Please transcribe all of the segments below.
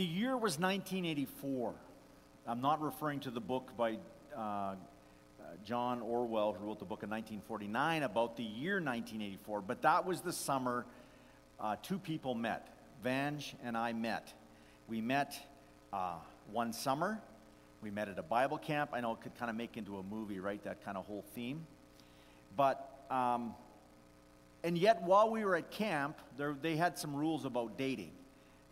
the year was 1984. I'm not referring to the book by uh, John Orwell, who wrote the book in 1949 about the year 1984, but that was the summer uh, two people met. Vange and I met. We met uh, one summer. We met at a Bible camp. I know it could kind of make into a movie, right? That kind of whole theme. But, um, and yet while we were at camp, there, they had some rules about dating.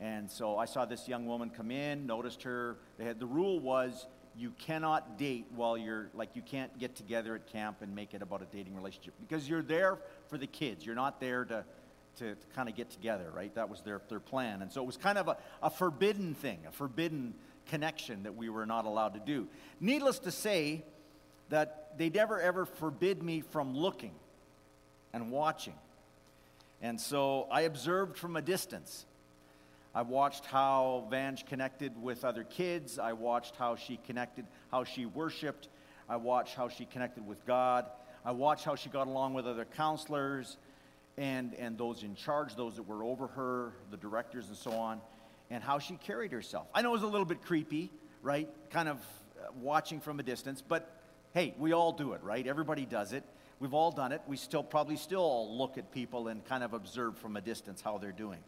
And so I saw this young woman come in, noticed her. They had, the rule was you cannot date while you're, like, you can't get together at camp and make it about a dating relationship because you're there for the kids. You're not there to, to, to kind of get together, right? That was their, their plan. And so it was kind of a, a forbidden thing, a forbidden connection that we were not allowed to do. Needless to say, that they never ever forbid me from looking and watching. And so I observed from a distance. I watched how Vange connected with other kids. I watched how she connected, how she worshiped. I watched how she connected with God. I watched how she got along with other counselors and, and those in charge, those that were over her, the directors and so on, and how she carried herself. I know it was a little bit creepy, right? Kind of uh, watching from a distance, but hey, we all do it, right? Everybody does it. We've all done it. We still probably still look at people and kind of observe from a distance how they're doing.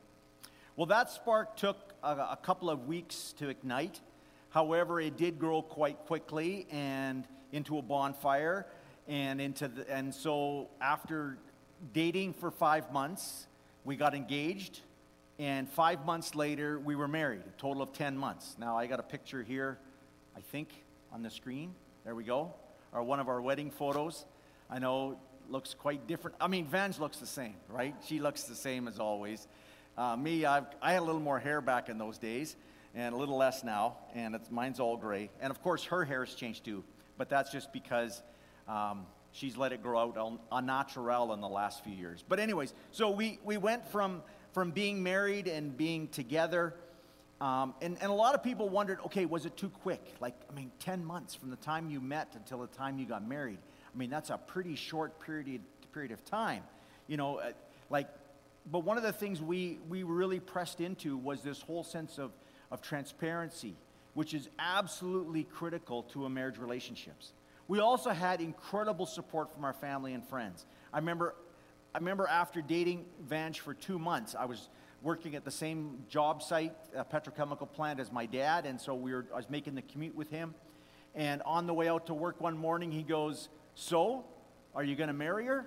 Well, that spark took a, a couple of weeks to ignite. However, it did grow quite quickly and into a bonfire. And, into the, and so, after dating for five months, we got engaged. And five months later, we were married, a total of 10 months. Now, I got a picture here, I think, on the screen. There we go. Or one of our wedding photos. I know looks quite different. I mean, Vange looks the same, right? She looks the same as always. Uh, me, I've, I had a little more hair back in those days and a little less now, and mine's all gray. And of course, her hair's changed too, but that's just because um, she's let it grow out on natural in the last few years. But, anyways, so we, we went from, from being married and being together. Um, and, and a lot of people wondered okay, was it too quick? Like, I mean, 10 months from the time you met until the time you got married. I mean, that's a pretty short period, period of time. You know, uh, like but one of the things we, we really pressed into was this whole sense of, of transparency, which is absolutely critical to a marriage relationships. We also had incredible support from our family and friends. I remember, I remember after dating Vange for two months, I was working at the same job site, a petrochemical plant, as my dad, and so we were, I was making the commute with him. And on the way out to work one morning, he goes, So, are you going to marry her?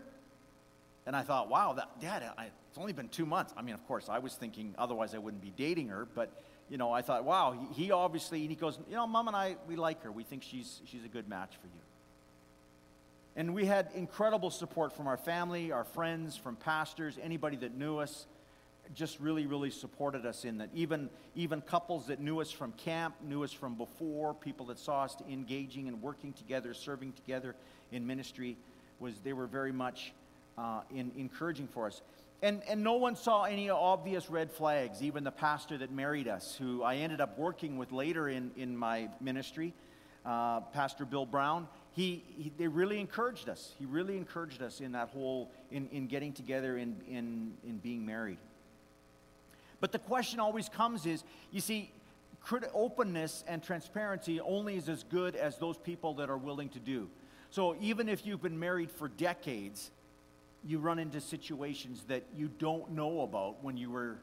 And I thought, wow, that, Dad, I, it's only been two months. I mean, of course, I was thinking otherwise I wouldn't be dating her, but you know, I thought, wow, he, obviously, and he goes, you know, Mom and I, we like her. We think she's, she's a good match for you. And we had incredible support from our family, our friends, from pastors, anybody that knew us just really, really supported us in that. Even, even couples that knew us from camp, knew us from before, people that saw us engaging and working together, serving together in ministry, was they were very much uh, in, encouraging for us. And, and no one saw any obvious red flags, even the pastor that married us, who I ended up working with later in, in my ministry, uh, Pastor Bill Brown. He, he, they really encouraged us. He really encouraged us in that whole, in, in getting together, in, in, in being married. But the question always comes is, you see, openness and transparency only is as good as those people that are willing to do. So even if you've been married for decades, you run into situations that you don't know about when you were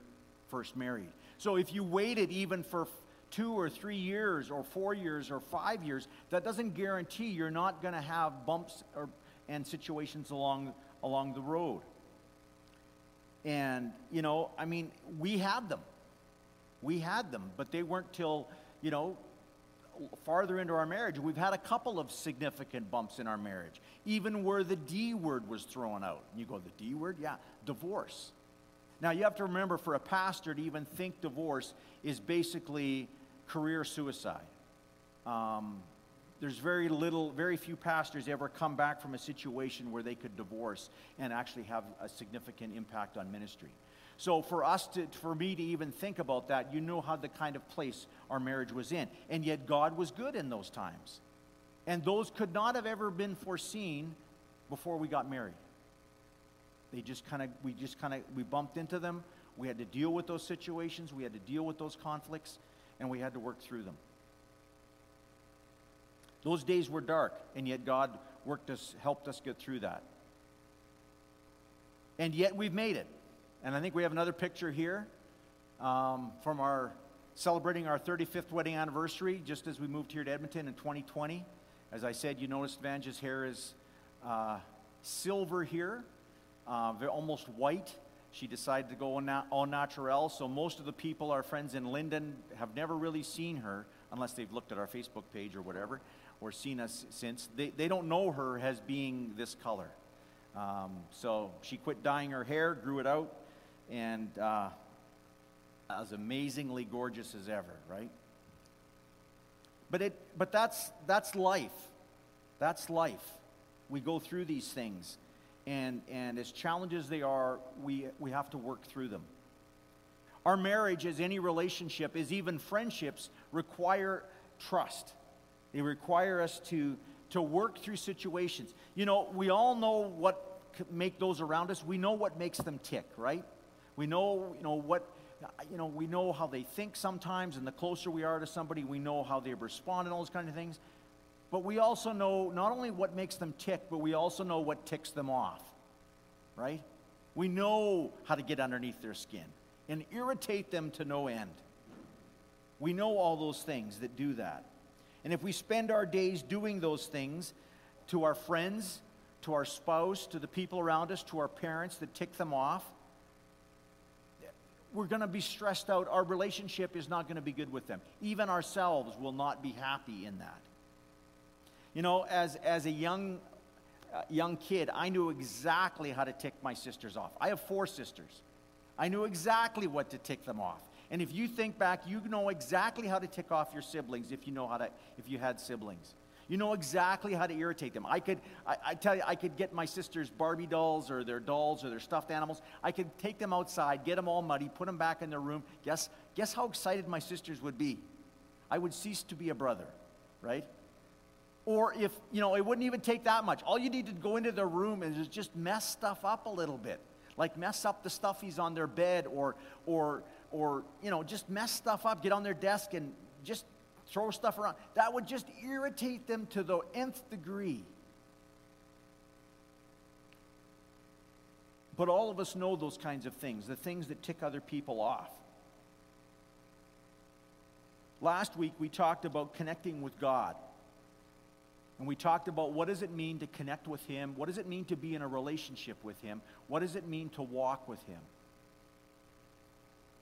first married. So if you waited even for two or three years or four years or five years, that doesn't guarantee you're not going to have bumps or, and situations along, along the road. And, you know, I mean, we had them. We had them, but they weren't till, you know, farther into our marriage, we've had a couple of significant bumps in our marriage, even where the D word was thrown out. You go, the D word? Yeah, divorce. Now, you have to remember for a pastor to even think divorce is basically career suicide. Um, there's very little, very few pastors ever come back from a situation where they could divorce and actually have a significant impact on ministry. So for us to, for me to even think about that, you know how the kind of place our marriage was in. And yet God was good in those times. And those could not have ever been foreseen before we got married. They just kind of, we just kind of, we bumped into them. We had to deal with those situations. We had to deal with those conflicts. and we had to work through them. Those days were dark, and yet God worked us, helped us get through that. And yet we've made it. And I think we have another picture here um, from our celebrating our 35th wedding anniversary, just as we moved here to Edmonton in 2020. As I said, you noticed Vange's hair is uh, silver here, uh, almost white. She decided to go au naturel. So most of the people, our friends in Lyndon, have never really seen her unless they've looked at our Facebook page or whatever, or seen us since. They, they don't know her as being this color. Um, so she quit dyeing her hair, grew it out, and uh, as amazingly gorgeous as ever, right? But, it, but that's, that's life. That's life. We go through these things. And, and as challenges they are, we, we have to work through them. Our marriage, as any relationship, as even friendships, require trust. They require us to, to work through situations. You know, we all know what make those around us. We know what makes them tick, right? We know, you know what you know, we know how they think sometimes, and the closer we are to somebody, we know how they respond and all those kind of things. But we also know not only what makes them tick, but we also know what ticks them off, right? We know how to get underneath their skin and irritate them to no end. We know all those things that do that. And if we spend our days doing those things to our friends, to our spouse, to the people around us, to our parents that tick them off, we're going to be stressed out. Our relationship is not going to be good with them. Even ourselves will not be happy in that. You know, as, as a young, uh, young kid, I knew exactly how to tick my sisters off. I have four sisters. I knew exactly what to tick them off. And if you think back, you know exactly how to tick off your siblings if you know how to, if you had siblings. You know exactly how to irritate them. I could, I, I, tell you, I could get my sister's Barbie dolls or their dolls or their stuffed animals. I could take them outside, get them all muddy, put them back in their room. Guess, guess how excited my sisters would be? I would cease to be a brother, right? Or if, you know, it wouldn't even take that much. All you need to go into their room and just mess stuff up a little bit. Like mess up the stuffies on their bed or, or, or, you know, just mess stuff up, get on their desk and just throw stuff around. That would just irritate them to the nth degree. But all of us know those kinds of things, the things that tick other people off. Last week we talked about connecting with God. And we talked about what does it mean to connect with him? What does it mean to be in a relationship with him? What does it mean to walk with him?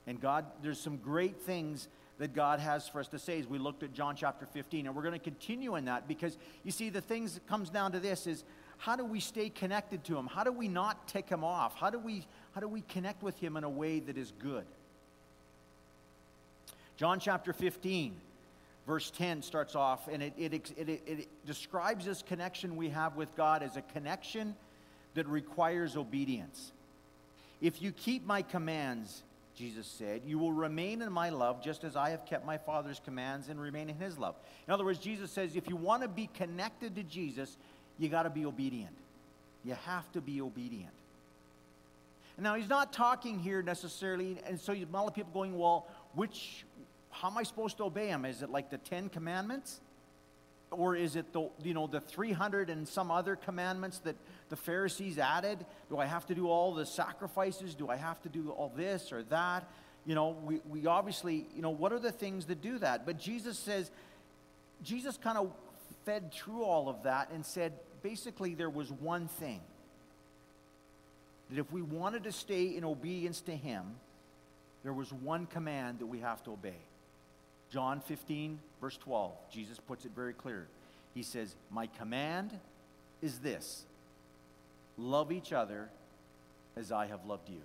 And God, there's some great things that God has for us to say as we looked at John chapter 15. And we're going to continue in that because you see, the things that comes down to this is how do we stay connected to Him? How do we not tick Him off? How do we, how do we connect with Him in a way that is good? John chapter 15, verse 10 starts off, and it, it, it, it, describes this connection we have with God as a connection that requires obedience. If you keep my commands, Jesus said, You will remain in my love just as I have kept my Father's commands and remain in his love. In other words, Jesus says, if you want to be connected to Jesus, you got to be obedient. You have to be obedient. Now, he's not talking here necessarily, and so a lot of people going, Well, which, how am I supposed to obey him? Is it like the Ten Commandments? Or is it the, you know, the 300 and some other commandments that the Pharisees added? Do I have to do all the sacrifices? Do I have to do all this or that? You know, we, we obviously, you know, what are the things that do that? But Jesus says, Jesus kind of fed through all of that and said, basically, there was one thing that if we wanted to stay in obedience to Him, there was one command that we have to obey. John 15, verse 12, Jesus puts it very clear. He says, My command is this love each other as I have loved you.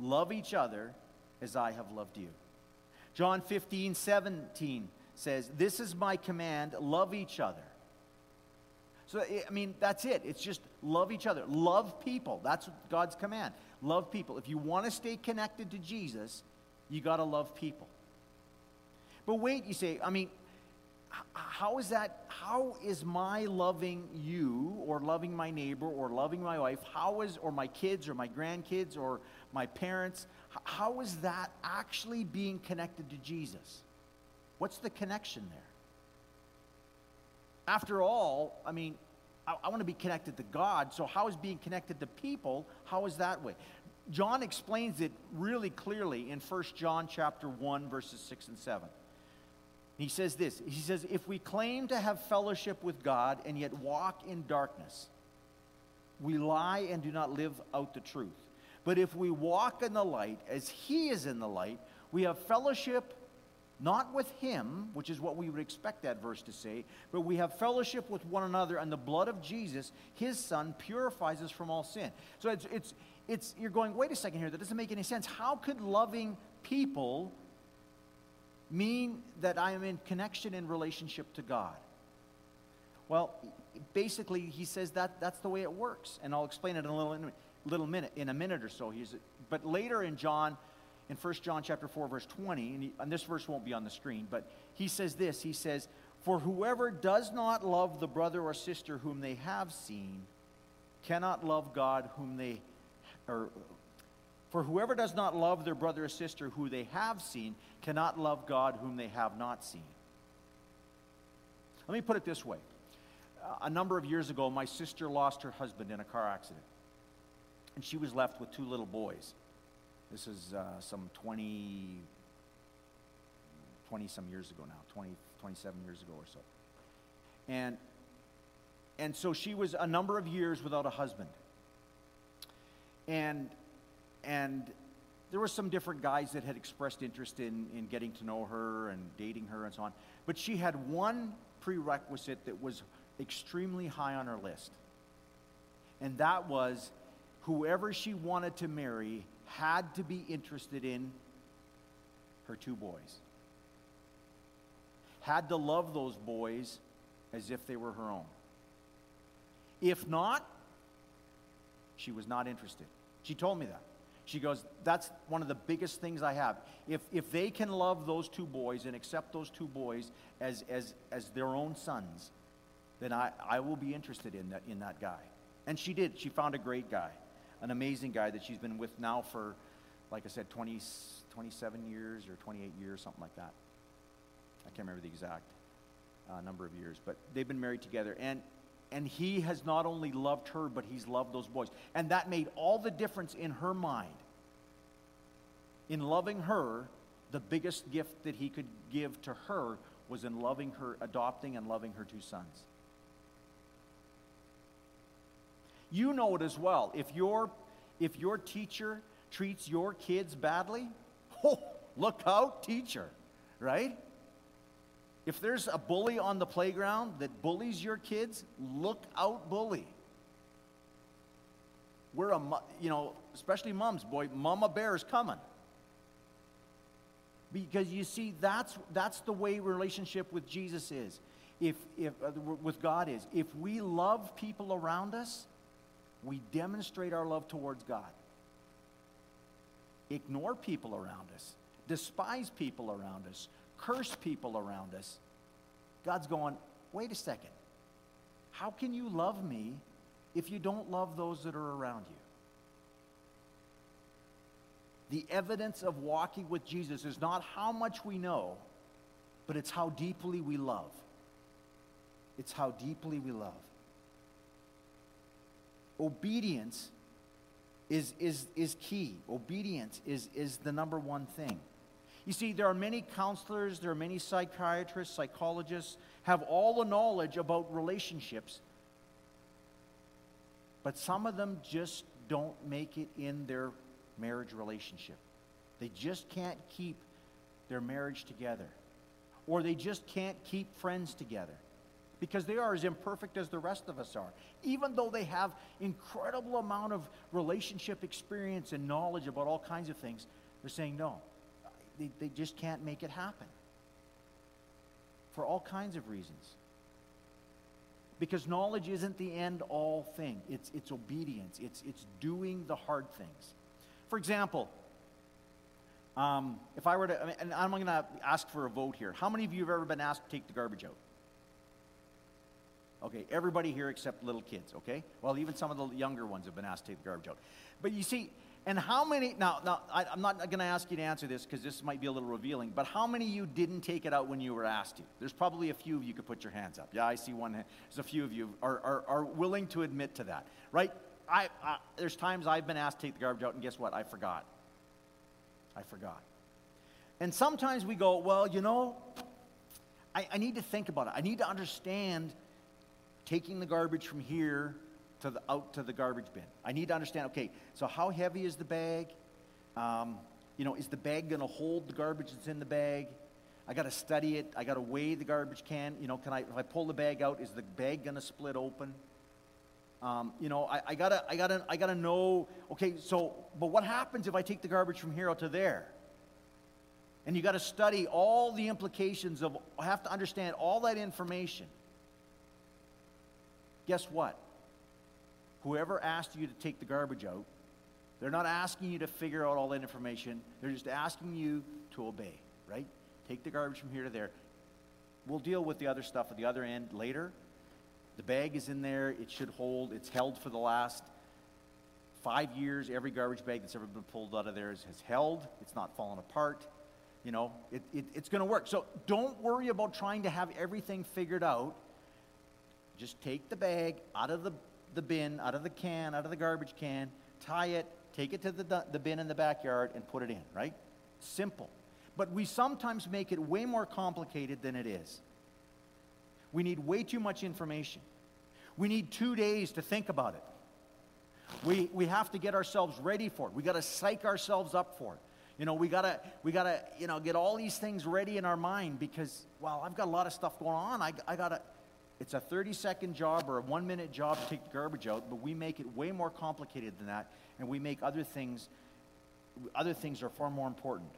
Love each other as I have loved you. John 15, 17 says, This is my command love each other. So, I mean, that's it. It's just love each other. Love people. That's God's command. Love people. If you want to stay connected to Jesus, you got to love people. But wait, you say, I mean, how is that? How is my loving you or loving my neighbor or loving my wife, how is, or my kids or my grandkids or my parents, how is that actually being connected to Jesus? What's the connection there? After all, I mean, I, I want to be connected to God, so how is being connected to people, how is that way? John explains it really clearly in 1 John chapter 1 verses 6 and 7. He says this. He says if we claim to have fellowship with God and yet walk in darkness, we lie and do not live out the truth. But if we walk in the light as he is in the light, we have fellowship not with him, which is what we would expect that verse to say, but we have fellowship with one another, and the blood of Jesus, his son, purifies us from all sin. So it's, it's, it's, you're going, wait a second here, that doesn't make any sense. How could loving people mean that I am in connection and relationship to God? Well, basically, he says that that's the way it works, and I'll explain it in a little, in a little minute, in a minute or so. He's, but later in John, in 1 John chapter 4, verse 20, and, he, and this verse won't be on the screen, but he says this. He says, For whoever does not love the brother or sister whom they have seen cannot love God whom they, or for whoever does not love their brother or sister who they have seen cannot love God whom they have not seen. Let me put it this way. A number of years ago, my sister lost her husband in a car accident, and she was left with two little boys. This is uh, some 20, 20 some years ago now, 20, 27 years ago or so. And, and so she was a number of years without a husband. And, and there were some different guys that had expressed interest in, in getting to know her and dating her and so on. But she had one prerequisite that was extremely high on her list. And that was whoever she wanted to marry had to be interested in her two boys. Had to love those boys as if they were her own. If not, she was not interested. She told me that. She goes, That's one of the biggest things I have. If, if they can love those two boys and accept those two boys as, as, as their own sons, then I, I will be interested in that, in that guy. And she did. She found a great guy an amazing guy that she's been with now for, like I said, 20, 27 years or 28 years, something like that. I can't remember the exact uh, number of years, but they've been married together. And, and he has not only loved her, but he's loved those boys. And that made all the difference in her mind. In loving her, the biggest gift that he could give to her was in loving her, adopting and loving her two sons. You know it as well. If your, if your teacher treats your kids badly, oh, look out, teacher, right? If there's a bully on the playground that bullies your kids, look out, bully. We're a, you know, especially moms, boy, mama bear is coming. Because you see, that's, that's the way relationship with Jesus is. If, if, uh, with God is. If we love people around us, we demonstrate our love towards God. Ignore people around us, despise people around us, curse people around us. God's going, wait a second. How can you love me if you don't love those that are around you? The evidence of walking with Jesus is not how much we know, but it's how deeply we love. It's how deeply we love obedience is, is, is key. Obedience is, is the number one thing. You see, there are many counselors, there are many psychiatrists, psychologists, have all the knowledge about relationships, but some of them just don't make it in their marriage relationship. They just can't keep their marriage together, or they just can't keep friends together because they are as imperfect as the rest of us are. Even though they have incredible amount of relationship experience and knowledge about all kinds of things, they're saying no. They, they just can't make it happen. For all kinds of reasons. Because knowledge isn't the end all thing. It's, it's obedience. It's, it's doing the hard things. For example, um, if I were to, and I'm going to ask for a vote here. How many of you have ever been asked to take the garbage out? Okay, everybody here except little kids, okay? Well, even some of the younger ones have been asked to take the garbage out. But you see, And how many, now, now I, am not going to ask you to answer this because this might be a little revealing, but how many of you didn't take it out when you were asked to? There's probably a few of you could put your hands up. Yeah, I see one. hand. There's a few of you are, are, are willing to admit to that, right? I, I, there's times I've been asked to take the garbage out, and guess what? I forgot. I forgot. And sometimes we go, well, you know, I, I need to think about it. I need to understand taking the garbage from here to the, out to the garbage bin. I need to understand, okay, so how heavy is the bag? Um, you know, is the bag going to hold the garbage that's in the bag? I got to study it. I got to weigh the garbage can. You know, can I, if I pull the bag out, is the bag going to split open? Um, you know, I, I, gotta, I gotta, I gotta know. Okay, so, but what happens if I take the garbage from here out to there? And you got to study all the implications of. I have to understand all that information. Guess what? Whoever asked you to take the garbage out, they're not asking you to figure out all that information. They're just asking you to obey, right? Take the garbage from here to there. We'll deal with the other stuff at the other end later. The bag is in there. It should hold. It's held for the last five years. Every garbage bag that's ever been pulled out of there has held. It's not fallen apart. You know, it, it, it's going to work. So don't worry about trying to have everything figured out. Just take the bag out of the the bin, out of the can, out of the garbage can, tie it, take it to the, the bin in the backyard, and put it in, right? Simple. But we sometimes make it way more complicated than it is. We need way too much information. We need two days to think about it. We, we have to get ourselves ready for it. We got to psych ourselves up for it. You know, we gotta we gotta you know get all these things ready in our mind because well, I've got a lot of stuff going on. I, I gotta it's a 30 second job or a one minute job to take the garbage out, but we make it way more complicated than that, and we make other things, other things are far more important.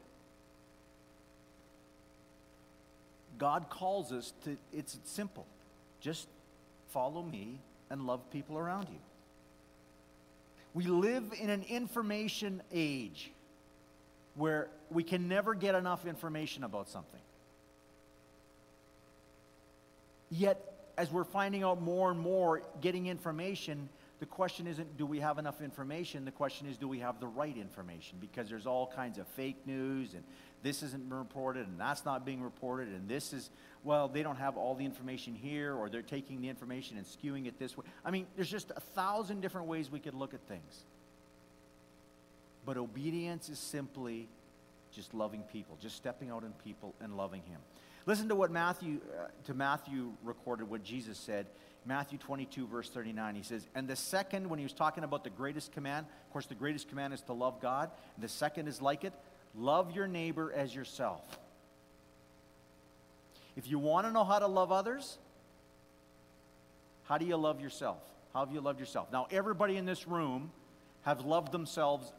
God calls us to, it's simple. Just follow me and love people around you. We live in an information age where we can never get enough information about something. Yet as we're finding out more and more, getting information, the question isn't do we have enough information? The question is do we have the right information? Because there's all kinds of fake news and this isn't reported and that's not being reported and this is, well, they don't have all the information here or they're taking the information and skewing it this way. I mean, there's just a thousand different ways we could look at things. But obedience is simply just loving people, just stepping out in people and loving Him. Listen to what Matthew, uh, to Matthew recorded what Jesus said. Matthew 22, verse 39. He says, And the second, when he was talking about the greatest command, of course, the greatest command is to love God. And the second is like it love your neighbor as yourself. If you want to know how to love others, how do you love yourself? How have you loved yourself? Now, everybody in this room have loved themselves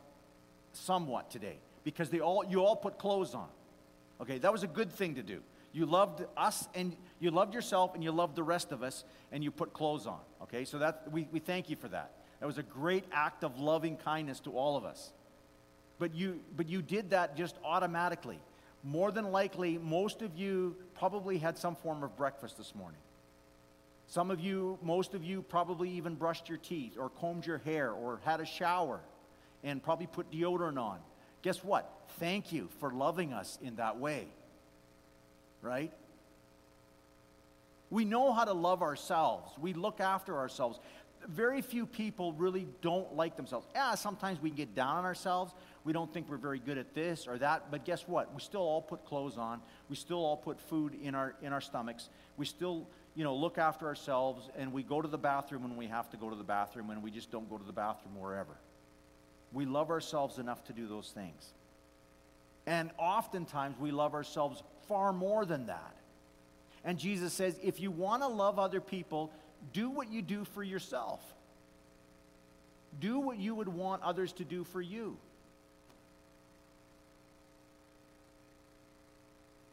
somewhat today because they all, you all put clothes on. Okay, that was a good thing to do. You loved us and you loved yourself and you loved the rest of us and you put clothes on. Okay, so that we, we thank you for that. That was a great act of loving kindness to all of us. But you, but you did that just automatically. More than likely, most of you probably had some form of breakfast this morning. Some of you, most of you, probably even brushed your teeth or combed your hair or had a shower and probably put deodorant on. Guess what? Thank you for loving us in that way right? We know how to love ourselves. We look after ourselves. Very few people really don't like themselves. Yeah, sometimes we get down on ourselves. We don't think we're very good at this or that. But guess what? We still all put clothes on. We still all put food in our in our stomachs. We still, you know, look after ourselves and we go to the bathroom when we have to go to the bathroom and we just don't go to the bathroom wherever. We love ourselves enough to do those things. And oftentimes we love ourselves far more than that. And Jesus says, if you want to love other people, do what you do for yourself. Do what you would want others to do for you.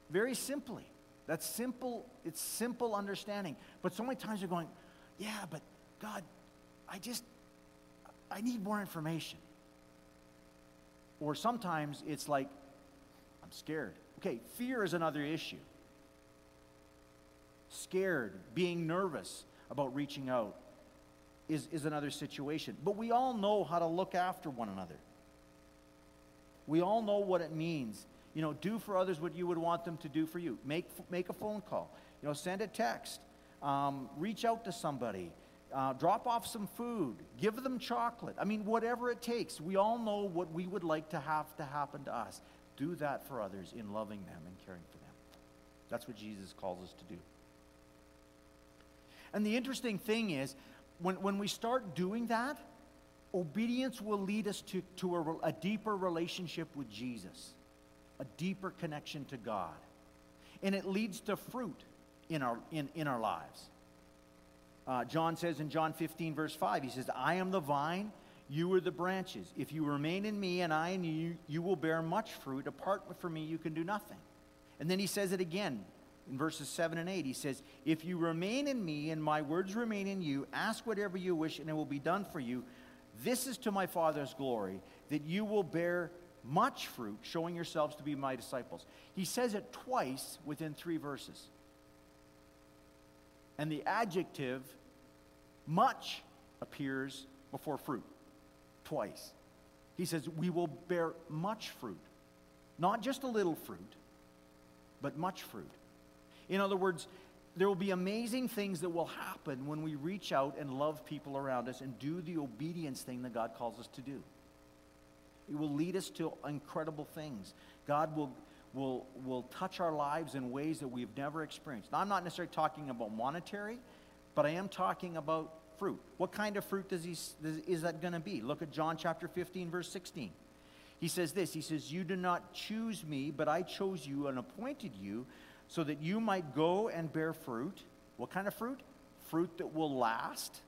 Very simply. That's simple, it's simple understanding. But so many times you're going, yeah, but God, I just, I need more information. Or sometimes it's like, I'm scared. Okay, fear is another issue. Scared, being nervous about reaching out is, is another situation. But we all know how to look after one another. We all know what it means. You know, do for others what you would want them to do for you. Make, make a phone call. You know, send a text. Um, reach out to somebody. Uh, drop off some food. Give them chocolate. I mean, whatever it takes. We all know what we would like to have to happen to us. Do that for others in loving them and caring for them. That's what Jesus calls us to do. And the interesting thing is, when, when we start doing that, obedience will lead us to, to a, a deeper relationship with Jesus, a deeper connection to God. And it leads to fruit in our, in, in our lives. Uh, John says in John 15, verse 5, he says, I am the vine, you are the branches. If you remain in me and I in you, you will bear much fruit. Apart from me, you can do nothing. And then he says it again in verses 7 and 8. He says, If you remain in me and my words remain in you, ask whatever you wish and it will be done for you. This is to my Father's glory, that you will bear much fruit, showing yourselves to be my disciples. He says it twice within three verses. And the adjective much appears before fruit twice. He says, We will bear much fruit, not just a little fruit, but much fruit. In other words, there will be amazing things that will happen when we reach out and love people around us and do the obedience thing that God calls us to do. It will lead us to incredible things. God will, will, will touch our lives in ways that we've never experienced. Now, I'm not necessarily talking about monetary, but I am talking about fruit. What kind of fruit does he, is that going to be? Look at John chapter 15, verse 16. He says this He says, You did not choose me, but I chose you and appointed you so that you might go and bear fruit. What kind of fruit? Fruit that will last.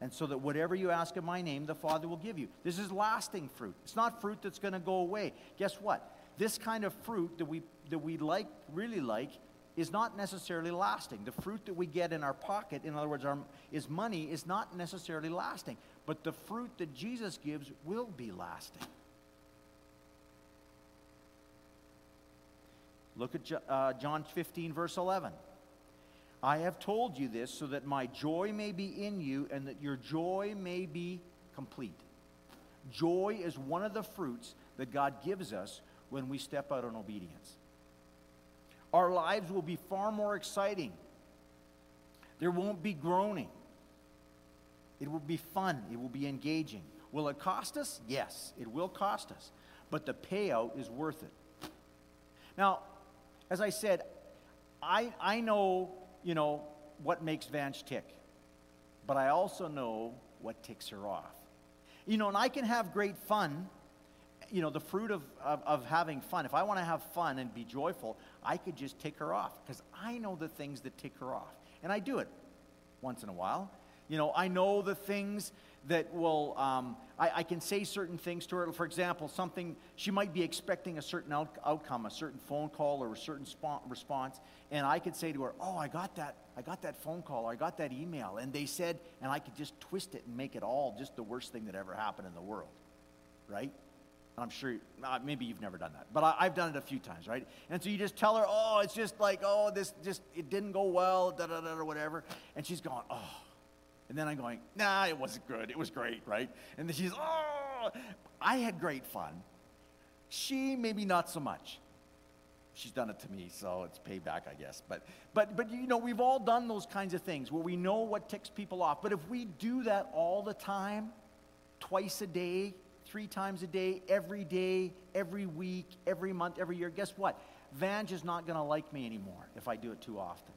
And so that whatever you ask in my name, the Father will give you. This is lasting fruit. It's not fruit that's going to go away. Guess what? This kind of fruit that we, that we like, really like, is not necessarily lasting. The fruit that we get in our pocket, in other words, our, is money, is not necessarily lasting. But the fruit that Jesus gives will be lasting. Look at uh, John 15, verse 11. I have told you this so that my joy may be in you and that your joy may be complete. Joy is one of the fruits that God gives us when we step out in obedience. Our lives will be far more exciting. There won't be groaning. It will be fun. It will be engaging. Will it cost us? Yes, it will cost us. But the payout is worth it. Now, as I said, I, I know, you know, what makes Vange tick, but I also know what ticks her off. You know, and I can have great fun, you know, the fruit of, of, of having fun. If I want to have fun and be joyful, I could just tick her off because I know the things that tick her off. And I do it once in a while. You know, I know the things that will, um, I, I, can say certain things to her. For example, something, she might be expecting a certain out, outcome, a certain phone call or a certain response. And I could say to her, Oh, I got that, I got that phone call I got that email. And they said, and I could just twist it and make it all just the worst thing that ever happened in the world. Right? I'm sure, uh, maybe you've never done that, but I, have done it a few times, right? And so you just tell her, oh, it's just like, oh, this just, it didn't go well, da da da, or whatever. And she's going, oh, and then I'm going, nah, it wasn't good. It was great, right? And then she's, oh, I had great fun. She, maybe not so much. She's done it to me, so it's payback, I guess. But, but, but you know, we've all done those kinds of things where we know what ticks people off. But if we do that all the time, twice a day, three times a day, every day, every week, every month, every year, guess what? Vange is not going to like me anymore if I do it too often.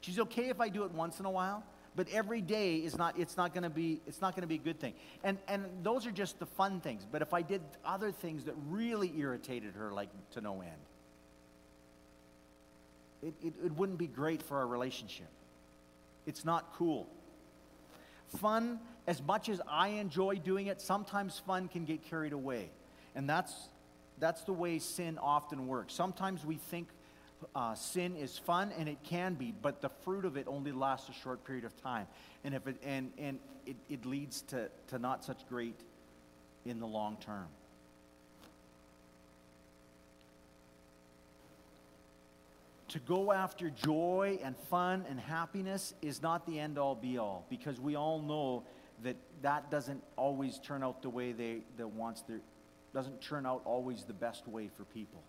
She's okay if I do it once in a while, but every day is not it's not going to be it's not going to be a good thing and and those are just the fun things but if i did other things that really irritated her like to no end it, it, it wouldn't be great for our relationship it's not cool fun as much as i enjoy doing it sometimes fun can get carried away and that's that's the way sin often works sometimes we think uh, sin is fun and it can be, but the fruit of it only lasts a short period of time. And, if it, and, and it, it leads to, to not such great in the long term. To go after joy and fun and happiness is not the end all be all because we all know that that doesn't always turn out the way they, that wants their, doesn't turn out always the best way for people.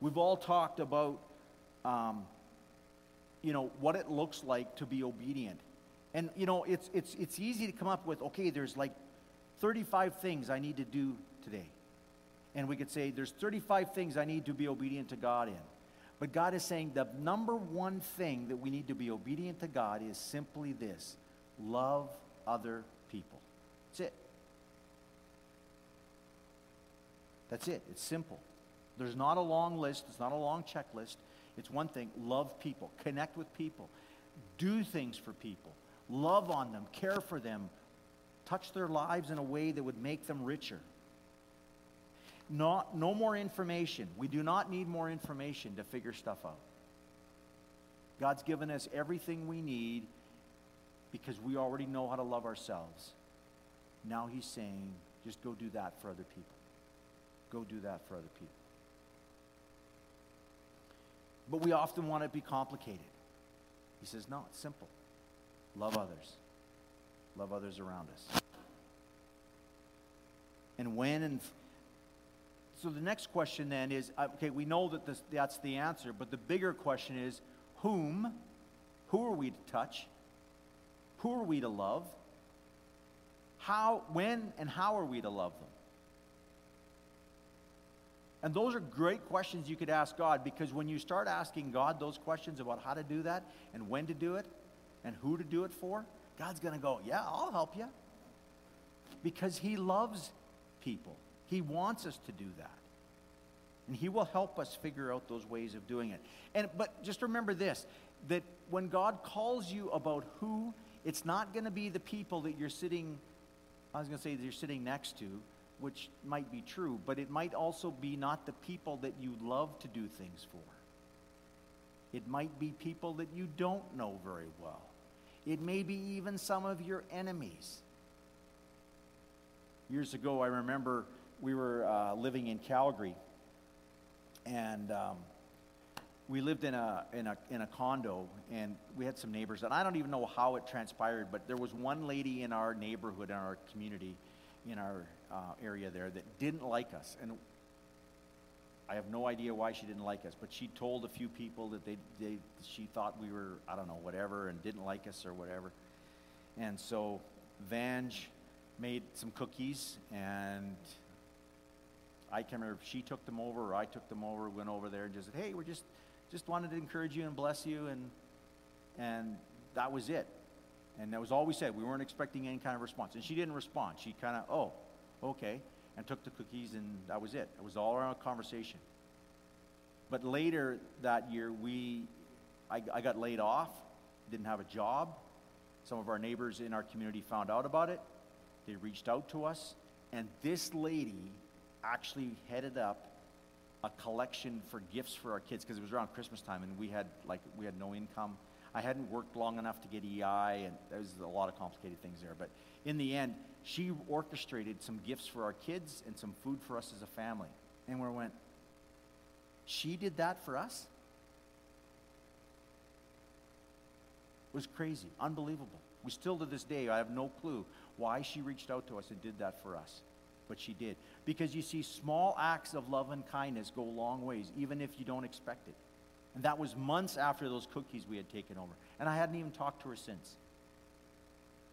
We've all talked about, um, you know, what it looks like to be obedient. And, you know, it's, it's, it's easy to come up with, okay, there's like 35 things I need to do today. And we could say, there's 35 things I need to be obedient to God in. But God is saying the number one thing that we need to be obedient to God is simply this love other people. That's it. That's it. It's simple. There's not a long list, it's not a long checklist. It's one thing love people, connect with people, do things for people, love on them, care for them, touch their lives in a way that would make them richer. Not, no more information. We do not need more information to figure stuff out. God's given us everything we need because we already know how to love ourselves. Now He's saying, just go do that for other people. Go do that for other people. But we often want it to be complicated. He says, no, it's simple. Love others. Love others around us. And when and so the next question then is uh, okay, we know that this, that's the answer, but the bigger question is whom? Who are we to touch? Who are we to love? How, when, and how are we to love them? And those are great questions you could ask God because when you start asking God those questions about how to do that and when to do it and who to do it for, God's going to go, Yeah, I'll help you. Because He loves people, He wants us to do that. And He will help us figure out those ways of doing it. And, but just remember this that when God calls you about who, it's not going to be the people that you're sitting, I was going to say that you're sitting next to which might be true, but it might also be not the people that you love to do things for. It might be people that you don't know very well. It may be even some of your enemies. Years ago, I remember we were uh, living in Calgary, and um, we lived in a, in, a, in a condo, and we had some neighbors. And I don't even know how it transpired, but there was one lady in our neighborhood, in our community, in our uh, area there that didn't like us. And I have no idea why she didn't like us, but she told a few people that they, they, she thought we were, I don't know, whatever, and didn't like us or whatever. And so Vange made some cookies, and I can't remember if she took them over or I took them over, went over there and just said, hey, we're just, just wanted to encourage you and bless you, and, and that was it. And that was all we said. We weren't expecting any kind of response. And she didn't respond. She kind of, oh, okay, and took the cookies, and that was it. It was all around conversation. But later that year, we, I, I got laid off, didn't have a job. Some of our neighbors in our community found out about it. They reached out to us, and this lady actually headed up a collection for gifts for our kids because it was around Christmas time, and we had like we had no income. I hadn't worked long enough to get EI, and there was a lot of complicated things there. But in the end, she orchestrated some gifts for our kids and some food for us as a family. And we went, she did that for us? It was crazy, unbelievable. We still to this day, I have no clue why she reached out to us and did that for us. But she did. Because you see, small acts of love and kindness go long ways, even if you don't expect it. And that was months after those cookies we had taken over. And I hadn't even talked to her since.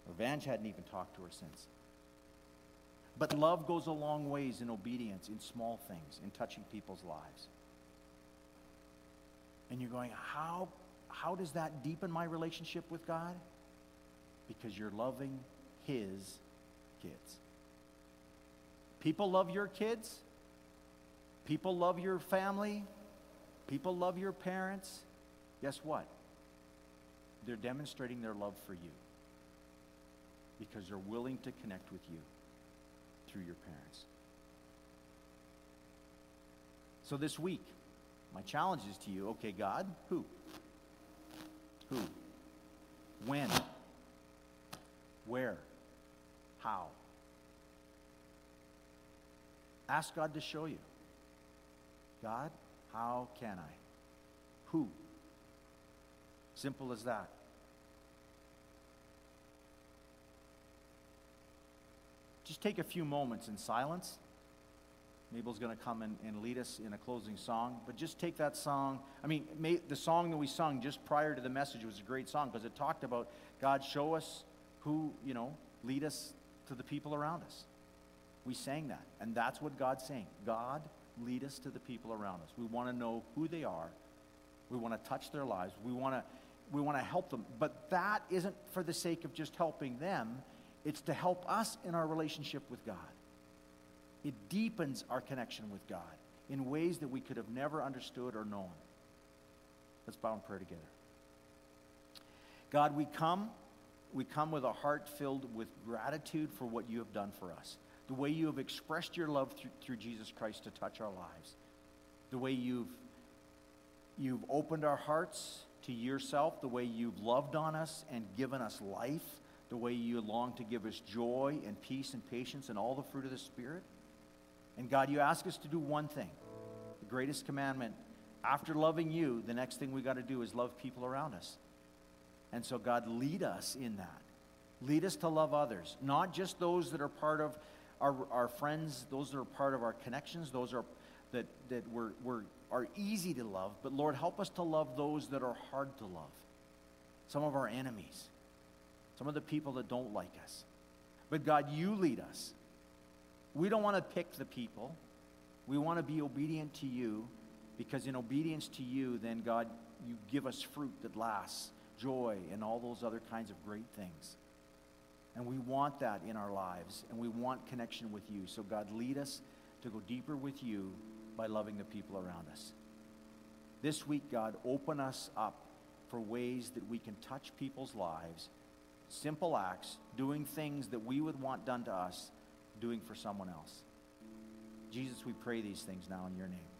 Or Vange hadn't even talked to her since. But love goes a long ways in obedience, in small things, in touching people's lives. And you're going, how, how does that deepen my relationship with God? Because you're loving His kids. People love your kids. People love your family. People love your parents. Guess what? They're demonstrating their love for you because they're willing to connect with you through your parents. So this week, my challenge is to you okay, God, who? Who? When? Where? How? Ask God to show you. God, how can I? Who? Simple as that. just take a few moments in silence. Mabel's going to come and, and, lead us in a closing song, but just take that song. I mean, may, the song that we sung just prior to the message was a great song because it talked about God, show us who, you know, lead us to the people around us. We sang that, and that's what God's saying. God, lead us to the people around us. We want to know who they are. We want to touch their lives. We want to we want to help them. But that isn't for the sake of just helping them. It's to help us in our relationship with God. It deepens our connection with God in ways that we could have never understood or known. Let's bow in prayer together. God, we come, we come with a heart filled with gratitude for what you have done for us the way you have expressed your love through, through Jesus Christ to touch our lives, the way you've, you've opened our hearts to yourself, the way you've loved on us and given us life, the way you long to give us joy and peace and patience and all the fruit of the Spirit. And God, you ask us to do one thing the greatest commandment. After loving you, the next thing we got to do is love people around us. And so, God, lead us in that. Lead us to love others, not just those that are part of our, our friends, those that are part of our connections, those are that, that we're, we're, are easy to love, but Lord, help us to love those that are hard to love. Some of our enemies, some of the people that don't like us. But God, you lead us. We don't want to pick the people. We want to be obedient to you because in obedience to you, then God, you give us fruit that lasts, joy, and all those other kinds of great things. And we want that in our lives, and we want connection with you. So, God, lead us to go deeper with you by loving the people around us. This week, God, open us up for ways that we can touch people's lives, simple acts, doing things that we would want done to us, doing for someone else. Jesus, we pray these things now in your name.